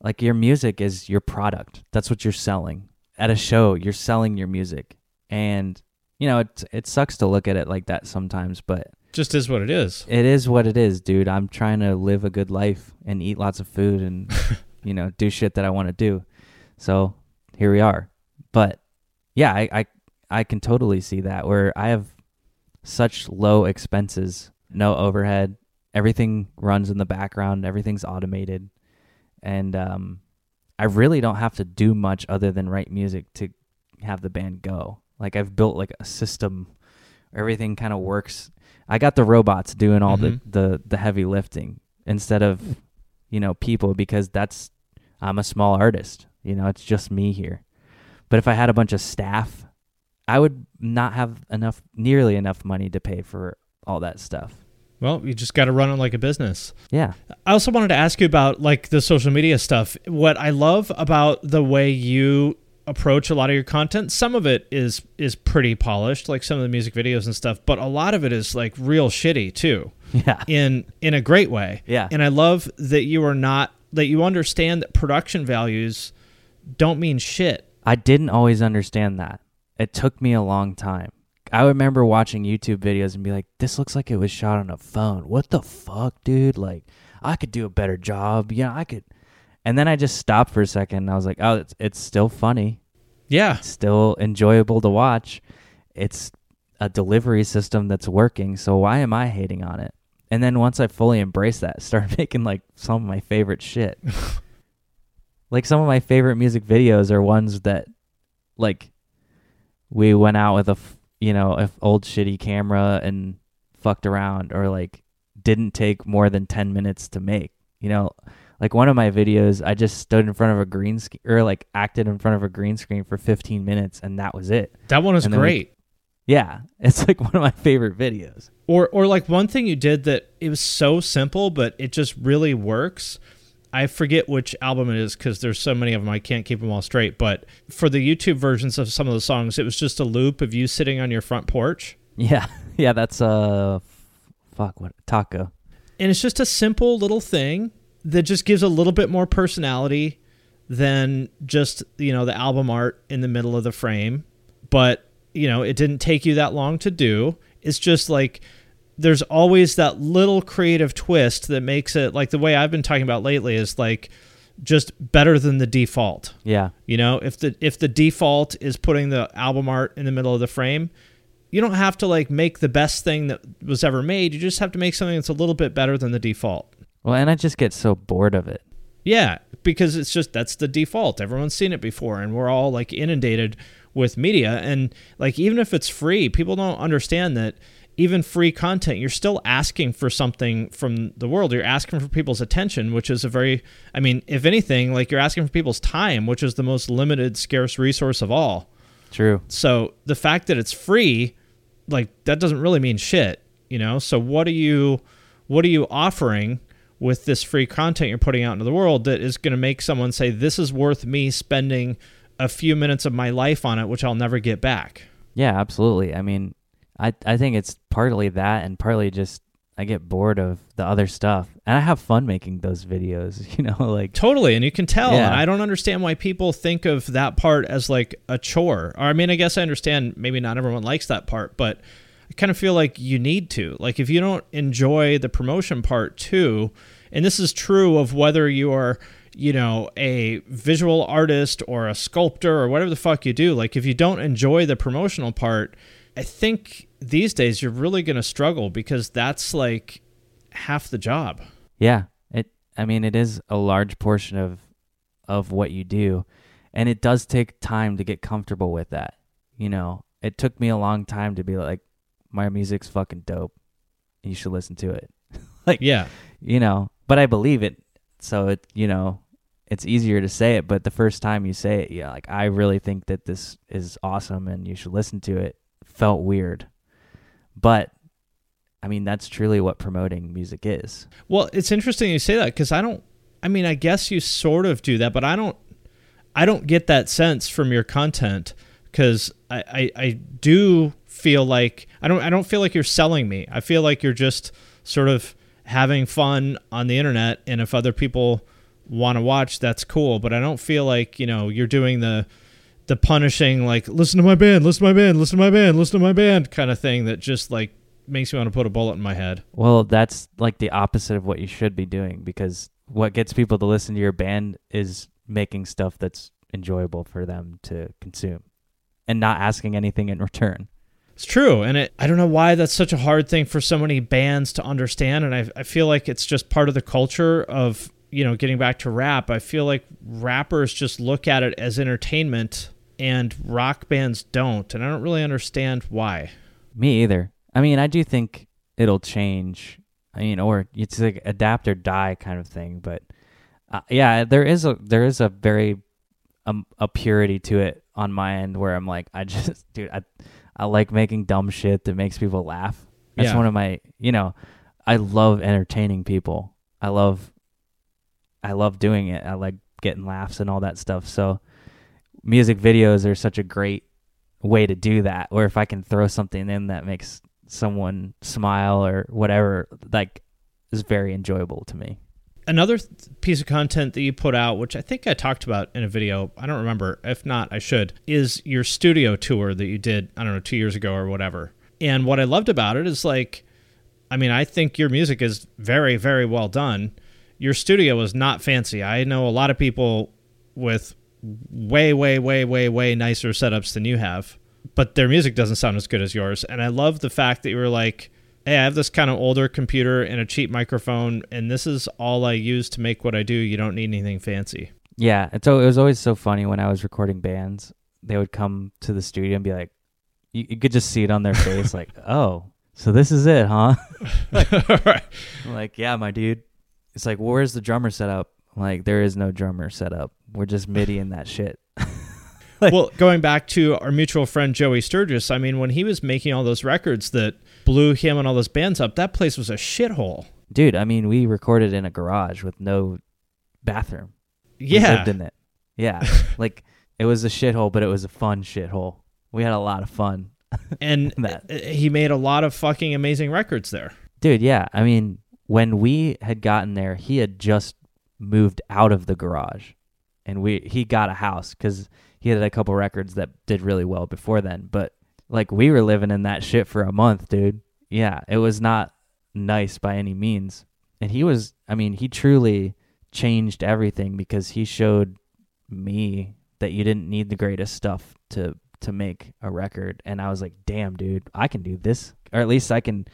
like your music is your product. That's what you're selling. At a show, you're selling your music. And you know, it it sucks to look at it like that sometimes, but Just is what it is. it is what it is, dude. I'm trying to live a good life and eat lots of food and you know, do shit that I want to do. So, here we are. But yeah, I, I I can totally see that where I have such low expenses no overhead. Everything runs in the background. Everything's automated, and um, I really don't have to do much other than write music to have the band go. Like I've built like a system. Everything kind of works. I got the robots doing all Mhm. the, the the heavy lifting instead of you know people because that's I'm a small artist. You know, it's just me here. But if I had a bunch of staff, I would not have enough nearly enough money to pay for all that stuff. Well, you just got to run it like a business. Yeah. I also wanted to ask you about like the social media stuff. What I love about the way you approach a lot of your content, some of it is is pretty polished, like some of the music videos and stuff, but a lot of it is like real shitty too. Yeah. In in a great way. Yeah. And I love that you are not that you understand that production values don't mean shit. I didn't always understand that. It took me a long time. I remember watching YouTube videos and be like, this looks like it was shot on a phone. What the fuck, dude? Like, I could do a better job. Yeah, I could. And then I just stopped for a second and I was like, oh, it's, it's still funny. Yeah. It's still enjoyable to watch. It's a delivery system that's working. So why am I hating on it? And then once I fully embraced that, started making like some of my favorite shit. like some of my favorite music videos are ones that like we went out with a you know a old shitty camera and fucked around or like didn't take more than 10 minutes to make you know like one of my videos i just stood in front of a green screen or like acted in front of a green screen for 15 minutes and that was it That one was then we- great. yeah it's like one of my favorite videos Or or like one thing you did that it was so simple, but it just really works. I forget which album it is because there's so many of them I can't keep them all straight. But for the YouTube versions of some of the songs, it was just a loop of you sitting on your front porch, yeah yeah that's uh fuck what taco and it's just a simple little thing that just gives a little bit more personality than just you know the album art in the middle of the frame. But you know it didn't take you that long to do. It's just like there's always that little creative twist that makes it like the way I've been talking about lately is like just better than the default. yeah You know, if the if the default is putting the album art in the middle of the frame, you don't have to like make the best thing that was ever made. You just have to make something that's a little bit better than the default. Well and i just get so bored of it Yeah, because it's just that's the default. Everyone's seen it before and we're all like inundated with media and like even if it's free, people don't understand that even free content, you're still asking for something from the world. You're asking for people's attention, which is a very I mean, if anything, like you're asking for people's time, which is the most limited scarce resource of all. true So the fact that it's free, like that doesn't really mean shit, you know. So what are you, what are you offering with this free content you're putting out into the world that is going to make someone say this is worth me spending a few minutes of my life on it, which I'll never get back? Yeah, absolutely. I mean, I I think it's partly that and partly just I get bored of the other stuff. And I have fun making those videos, you know, like Totally, and you can tell. Yeah. And I don't understand why people think of that part as like a chore. Or I mean, I guess I understand maybe not everyone likes that part, but I kind of feel like you need to. Like if you don't enjoy the promotion part too, and this is true of whether you are, you know, a visual artist or a sculptor or whatever the fuck you do, like if you don't enjoy the promotional part, I think these days you're really going to struggle because that's like half the job. yeah, it I mean, it is a large portion of of what you do and it does take time to get comfortable with that. You know, it took me a long time to be like my music's fucking dope. You should listen to it. like Yeah. you know, but I believe it. So it, you know, it's easier to say it, but the first time you say it, yeah, like I really think that this is awesome and you should listen to it, felt weird. But I mean, that's truly what promoting music is. Well, it's interesting you say that because I don't. I mean, I guess you sort of do that, but I don't. I don't get that sense from your content because I, I I do feel like I don't I don't feel like you're selling me. I feel like you're just sort of having fun on the internet, and if other people want to watch, that's cool. But I don't feel like you know you're doing the the punishing like listen to my band, listen to my band, listen to my band, listen to my band kind of thing that just like makes me want to put a bullet in my head. Well, that's like the opposite of what you should be doing because what gets people to listen to your band is making stuff that's enjoyable for them to consume and not asking anything in return. It's true. And it, I don't know why that's such a hard thing for so many bands to understand. And I, I feel like it's just part of the culture of, you know, getting back to rap. I feel like rappers just look at it as entertainment and rock bands don't. And I don't really understand why. Me either. I mean, I do think it'll change. I mean, or it's like adapt or die kind of thing. But uh, yeah, there is a there is a very um, a purity to it on my end where I'm like, I just, dude, I I like making dumb shit that makes people laugh. That's Yeah. one of my, you know, I love entertaining people. I love, I love doing it. I like getting laughs and all that stuff. So, music videos are such a great way to do that. Or if I can throw something in that makes someone smile or whatever, like, is very enjoyable to me. Another th- piece of content that you put out, which I think I talked about in a video, I don't remember. If not, I should, is your studio tour that you did, I don't know, two years ago or whatever. And what I loved about it is like, I mean, I think your music is very, very well done. Your studio is not fancy. I know a lot of people with way, way, way, way, way nicer setups than you have, but their music doesn't sound as good as yours. And I love the fact that you were like, hey, I have this kind of older computer and a cheap microphone, and this is all I use to make what I do. You don't need anything fancy. Yeah, and so it was always so funny when I was recording bands. They would come to the studio and be like, you, you could just see it on their face, like, "Oh, so this is it, huh?" like, like, yeah, my dude. It's like, well, where's the drummer setup? I'm like, there is no drummer setup. We're just MIDI in that shit. well, going back to our mutual friend Joey Sturgis, I mean, when he was making all those records that blew him and all those bands up, that place was a shithole. Dude, I mean, we recorded in a garage with no bathroom. We Yeah. lived in it. Yeah, like it was a shithole, but it was a fun shithole. We had a lot of fun. And that. uh, he made a lot of fucking amazing records there. Dude, yeah. I mean, when we had gotten there, he had just moved out of the garage, and we he got a house because he had a couple records that did really well before then. But like we were living in that shit for a month, dude. Yeah, it was not nice by any means. And he was, I mean, he truly changed everything because he showed me that you didn't need the greatest stuff to to make a record and I was like, "Damn, dude, I can do this." Or at least I can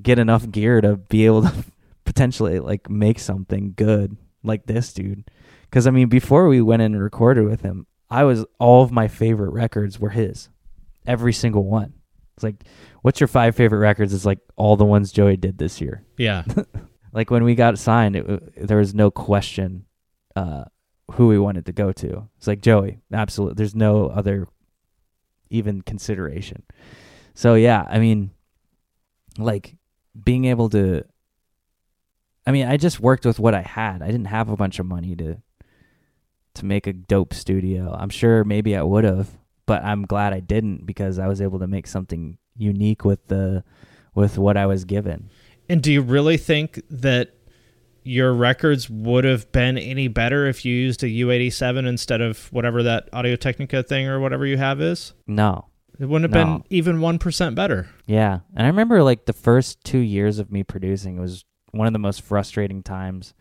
get enough gear to be able to potentially like make something good like this dude. Cuz I mean, before we went in and recorded with him, I was all of my favorite records were his. Every single one. It's like, "What's your five favorite records?" It's like all the ones Joey did this year. Yeah. like when we got signed, it, there was no question uh, who we wanted to go to. It's like Joey, absolutely. There's no other even consideration. So yeah, I mean, like being able to. I mean, I just worked with what I had. I didn't have a bunch of money to to make a dope studio. I'm sure maybe I would have, but I'm glad I didn't because I was able to make something unique with the with what I was given. And do you really think that your records would have been any better if you used a U87 instead of whatever that Audio Technica thing or whatever you have is? No. It wouldn't have No. been even 1% better. Yeah. And I remember like the first two years of me producing was one of the most frustrating times.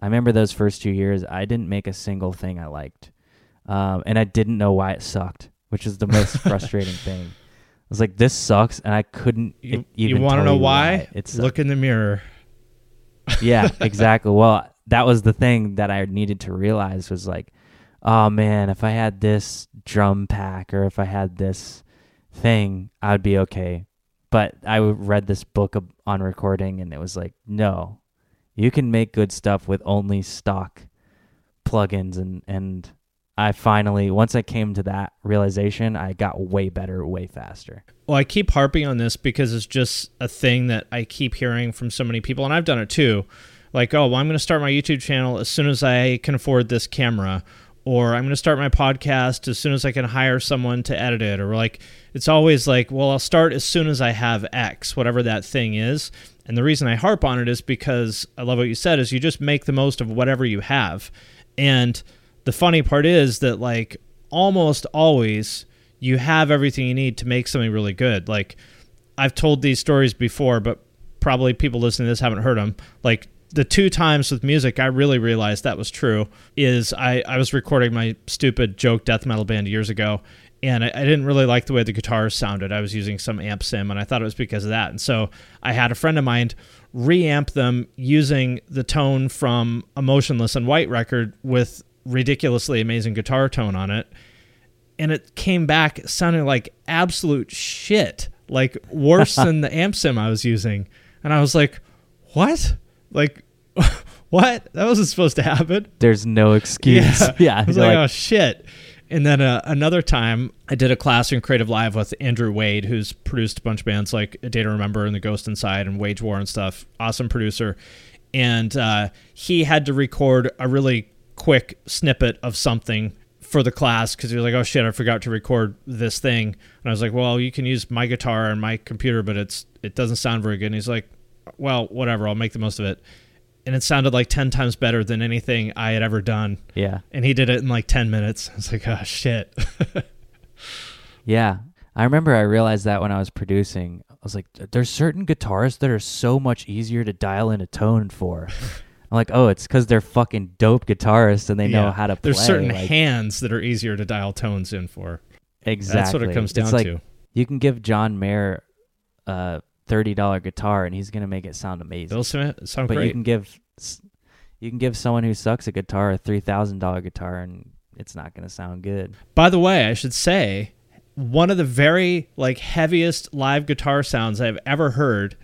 I remember those first two years, I didn't make a single thing I liked. Um, and I didn't know why it sucked, which is the most frustrating thing. I was like, this sucks. And I couldn't You, even you want to know you why? It's. Look in the mirror. yeah, exactly. Well, that was the thing that I needed to realize was like, oh man, if I had this drum pack or if I had this thing, I'd be okay. But I read this book on recording and it was like, no, you can make good stuff with only stock plugins and and I finally once I came to that realization, I got way better way faster. Well, I keep harping on this because it's just a thing that I keep hearing from so many people, and I've done it too. Like, oh, well, I'm going to start my YouTube channel as soon as I can afford this camera, or I'm going to start my podcast as soon as I can hire someone to edit it, or like, it's always like, well, I'll start as soon as I have X, whatever that thing is. And the reason I harp on it is because I love what you said is you just make the most of whatever you have. And the funny part is that like almost always you have everything you need to make something really good. Like I've told these stories before, but probably people listening to this haven't heard them. Like the two times with music I really realized that was true is I, I was recording my stupid joke death metal band years ago and I, I didn't really like the way the guitars sounded. I was using some amp sim, and I thought it was because of that. And so I had a friend of mine reamp them using the tone from a Motionless in White record with ridiculously amazing guitar tone on it. And it came back sounding like absolute shit, like worse than the amp sim I was using. And I was like, what? Like, what? That wasn't supposed to happen. There's no excuse. Yeah. Yeah. I was like, like, oh shit. And then uh, another time, I did a class in CreativeLive with Andrew Wade, who's produced a bunch of bands like A Day to Remember and The Ghost Inside and Wage War and stuff. Awesome producer. And uh, he had to record a really quick snippet of something for the class because he was like, oh shit, I forgot to record this thing. And I was like, well, you can use my guitar and my computer, but it's it doesn't sound very good. And he's like, well, whatever, I'll make the most of it and it sounded like 10 times better than anything I had ever done. Yeah. And he did it in like 10 minutes. I was like, oh, shit. Yeah. I remember I realized that when I was producing. I was like, there's certain guitars that are so much easier to dial in a tone for. I'm like, oh, it's because they're fucking dope guitarists and they know how to play. There's certain like- hands that are easier to dial tones in for. Exactly. That's what it comes down it's like, to. You can give John Mayer a thirty dollar guitar and he's gonna make it sound amazing. They'll sound, sound but great. you can give you can give someone who sucks a guitar a three thousand dollar guitar and it's not gonna sound good. By the way, I should say one of the very like heaviest live guitar sounds I've ever heard.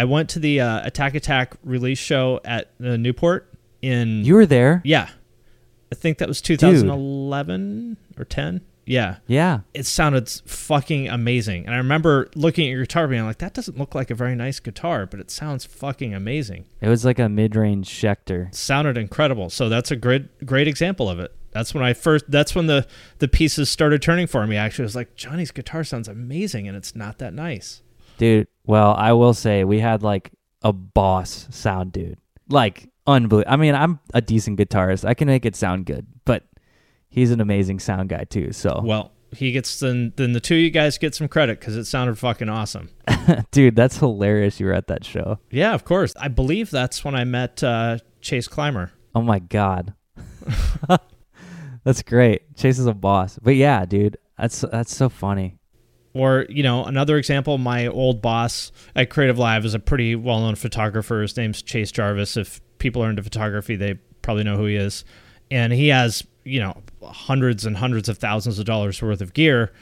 I went to the uh, Attack Attack release show at uh, Newport in. You were there? Yeah, I think that was 2011 or 10. Yeah, Yeah. it sounded fucking amazing. And I remember looking at your guitar, being like, "That doesn't look like a very nice guitar, but it sounds fucking amazing." It was like a mid range Schecter. sounded incredible. So that's a great great example of it. That's when I first that's when the the pieces started turning for me. Actually, I was like, Johnny's guitar sounds amazing and it's not that nice. Dude, well, I will say we had like a boss sound dude. Like unbelievable. I mean, I'm a decent guitarist. I can make it sound good, but he's an amazing sound guy too. So, Well, he gets then then the two of you guys get some credit cuz it sounded fucking awesome. dude, that's hilarious you were at that show. Yeah, of course. I believe that's when I met uh, Chase Clymer. Oh my god. that's great. Chase is a boss. But yeah, dude, that's that's so funny. Or, you know, another example, my old boss at CreativeLive is a pretty well known photographer. His name's Chase Jarvis. If people are into photography, they probably know who he is. And he has, you know, hundreds and hundreds of thousands of dollars worth of gear.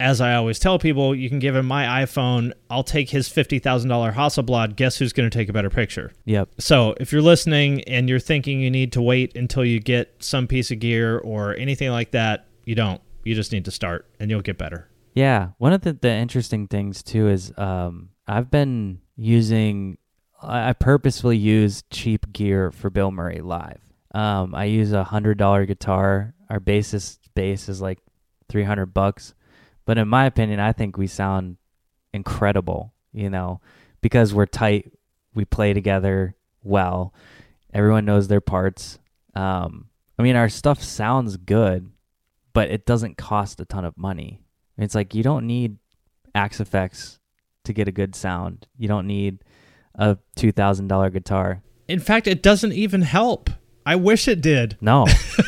As I always tell people, you can give him my iPhone. I'll take his $50,000 Hasselblad. Guess who's going to take a better picture? Yep. So if you're listening and you're thinking you need to wait until you get some piece of gear or anything like that, you don't. You just need to start and you'll get better. Yeah, one of the, the interesting things too is um, I've been using, I purposefully use cheap gear for Bilmuri live. Um, I use a hundred dollar guitar. Our bassist bass is like three hundred bucks, but in my opinion, I think we sound incredible. You know, because we're tight, we play together well. Everyone knows their parts. Um, I mean, our stuff sounds good, but it doesn't cost a ton of money. It's like you don't need Axe-Fx to get a good sound. You don't need a two thousand dollar guitar. In fact, it doesn't even help. I wish it did. No.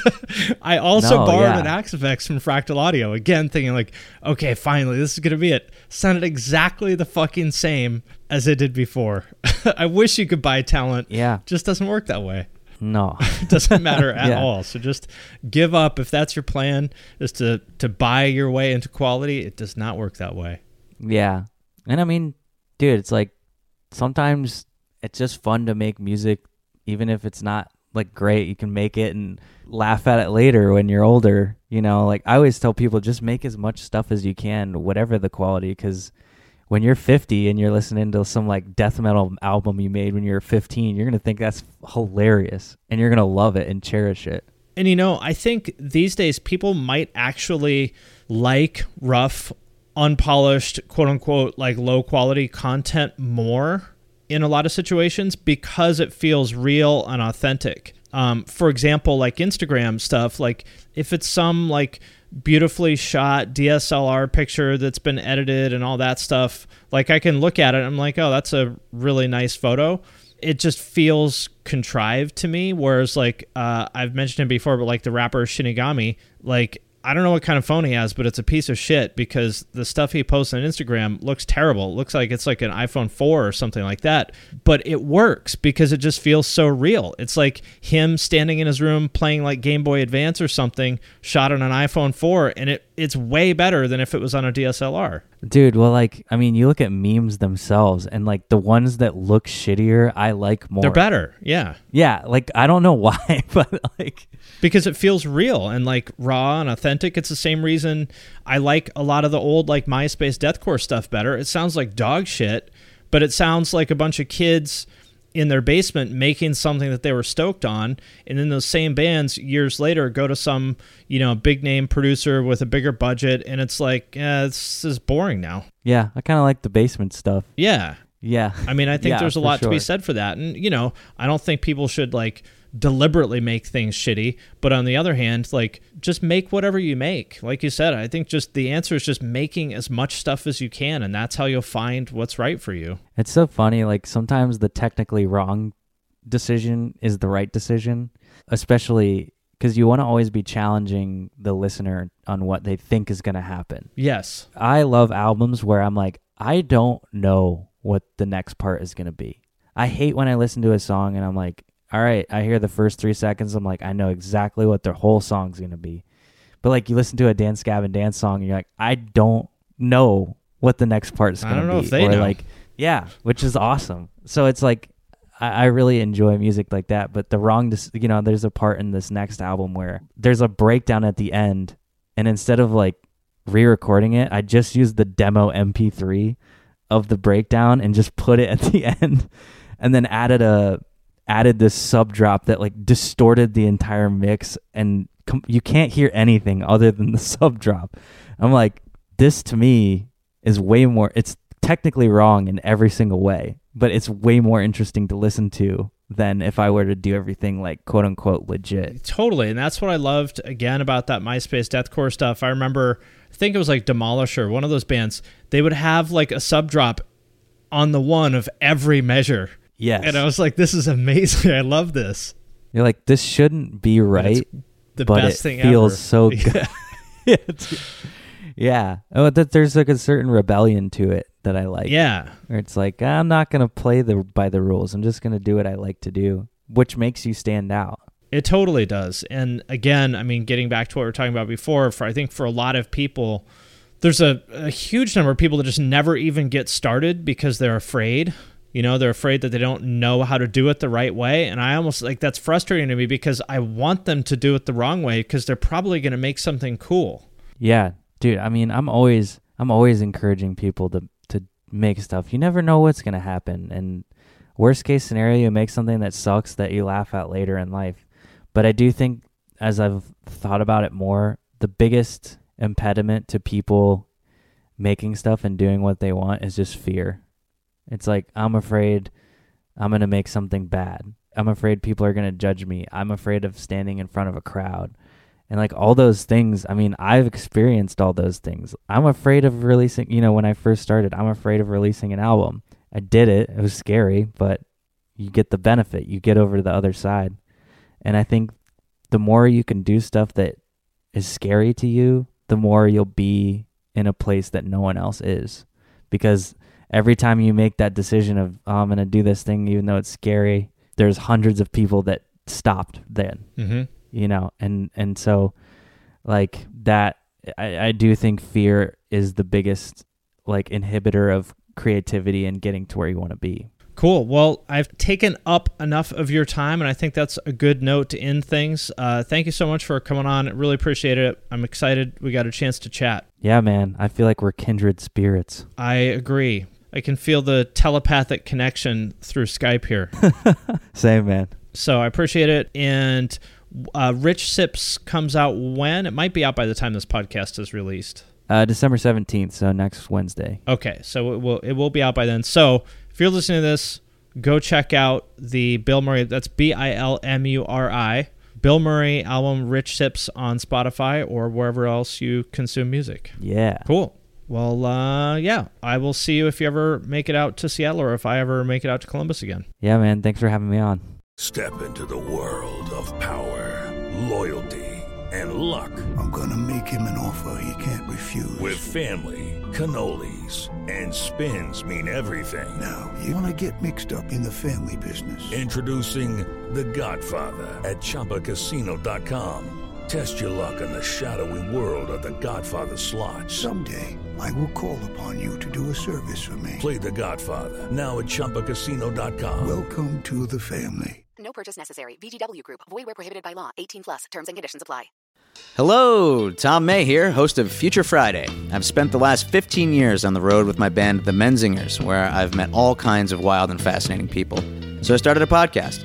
I also No, borrowed yeah. an Axe-Fx from Fractal Audio. Again, thinking like, okay, finally, this is gonna be it. Sounded exactly the fucking same as it did before. I wish you could buy talent. Yeah. Just doesn't work that way. No. It doesn't matter at Yeah. all. So just give up if that's your plan, is to to buy your way into quality. It does not work that way. Yeah. And I mean, dude, it's like sometimes it's just fun to make music even if it's not like great. You can make it and laugh at it later when you're older, you know? Like I always tell people just make as much stuff as you can, whatever the quality cuz when you're 50 and you're listening to some like death metal album you made when you were 15, you're going to think that's hilarious and you're going to love it and cherish it. And you know, I think these days people might actually like rough, unpolished, quote unquote, like low quality content more in a lot of situations because it feels real and authentic. Um, for example, like Instagram stuff, like if it's some like beautifully shot DSLR picture that's been edited and all that stuff, like I can look at it I'm like, oh, that's a really nice photo it just feels contrived to me. Whereas, like uh, I've mentioned him before, but like the rapper Shinigami, like I don't know what kind of phone he has, but it's a piece of shit because the stuff he posts on Instagram looks terrible. It looks like it's like an iPhone 4 or something like that. But it works because it just feels so real. It's like him standing in his room playing like Game Boy Advance or something, shot on an iPhone 4, and it it's way better than if it was on a DSLR. Dude, well, like, I mean, you look at memes themselves, and like the ones that look shittier, I like more. They're better. Yeah. Yeah, like I don't know why, but like because it feels real and like raw and authentic. It's the same reason I like a lot of the old like MySpace deathcore stuff better. It sounds like dog shit, but it sounds like a bunch of kids in their basement making something that they were stoked on. And then those same bands years later go to some you know big name producer with a bigger budget. And it's like yeah this is boring now. Yeah i kind of like the basement stuff. Yeah. Yeah. I mean i think Yeah, there's a lot to be said for that. And you know i don't think people should like deliberately make things shitty but on the other hand like just make whatever you make like you said i think just the answer is just making as much stuff as you can and that's how you'll find what's right for you It's so funny. Like sometimes the technically wrong decision is the right decision, especially because you want to always be challenging the listener on what they think is going to happen. yes I love albums where I'm like, I don't know what the next part is going to be. I hate when I listen to a song and I'm like, all right, I hear the first three seconds. I'm like, I know exactly what their whole song's going to be. But like you listen to a Dance Gavin Dance song and you're like, I don't know what the next part's to I don't be. know if they or know. like, yeah, which is awesome. So it's like, I, I really enjoy music like that. But the wrong, dis- you know, there's a part in this next album where there's a breakdown at the end. And instead of like re-recording it, I just used the demo MP3 of the breakdown and just put it at the end, and then added a added this sub drop that like distorted the entire mix, and com- you can't hear anything other than the sub drop. I'm like, this to me is way more. It's technically wrong in every single way, but it's way more interesting to listen to than if I were to do everything like quote unquote legit. Totally, and that's what I loved again about that MySpace deathcore stuff. I remember, I think it was like Demolisher, one of those bands. They would have like a sub drop on the one of every measure. Yes. and I was like, "This is amazing! I love this." You're like, this shouldn't be right, the but best it thing feels ever. so good. yeah, yeah. Oh, that there's like a certain rebellion to it that I like. Yeah. where it's like I'm not gonna play the by the rules. I'm just gonna do what I like to do, which makes you stand out. It totally does. And again, I mean, getting back to what we were talking about before, for I think for a lot of people, there's a, a huge number of people that just never even get started because they're afraid. You know, they're afraid that they don't know how to do it the right way. And I almost like that's frustrating to me because I want them to do it the wrong way because they're probably going to make something cool. Yeah, dude. I mean, I'm always I'm always encouraging people to to make stuff. You never know what's gonna happen, and worst case scenario, you make something that sucks that you laugh at later in life. But I do think, as I've thought about it more, the biggest impediment to people making stuff and doing what they want is just fear. It's like I'm afraid I'm gonna make something bad. I'm afraid people are gonna judge me. I'm afraid of standing in front of a crowd. And like all those things i mean i've experienced all those things. I'm afraid of releasing you know when i first started i'm afraid of releasing an album. I did it. It was scary but you get the benefit. You get over to the other side. And i think the more you can do stuff that is scary to you the more you'll be in a place that no one else is. Because every time you make that decision of oh, i'm going to do this thing even though it's scary there's hundreds of people that stopped then Mm-hmm. you know and and so like that I, I do think fear is the biggest like inhibitor of creativity and getting to where you want to be Cool. Well, I've taken up enough of your time, and I think that's a good note to end things. Uh, thank you so much for coming on. I really appreciate it. I'm excited we got a chance to chat. yeah man i feel like we're kindred spirits I agree. I can feel the telepathic connection through Skype here. same man so I appreciate it. And uh, Rich Sips comes out when? It might be out by the time this podcast is released. uh december 17th so next wednesday Okay, so it will it will be out by then. So if you're listening to this, go check out the Bilmuri. That's B I L M U R I. Bilmuri album Rich Sips on Spotify or wherever else you consume music. yeah Cool. Well, uh, yeah, I will see you if you ever make it out to Seattle or if I ever make it out to Columbus again. yeah man thanks for having me on Step into the world of power, loyalty, and luck. I'm gonna make him an offer he can't refuse. With family, cannolis, and spins mean everything. Now, you wanna get mixed up in the family business. Introducing The Godfather at ChumbaCasino.com. Test your luck in the shadowy world of The Godfather slot. Someday, I will call upon you to do a service for me. Play The Godfather now at ChumbaCasino.com. Welcome to the family. No purchase necessary. VGW Group. Void where prohibited by law. 18 plus. Terms and conditions apply. Hello, Tom May here, host of Future Friday. I've spent the last 15 years on the road with my band, The Menzingers, where I've met all kinds of wild and fascinating people. So I started a podcast.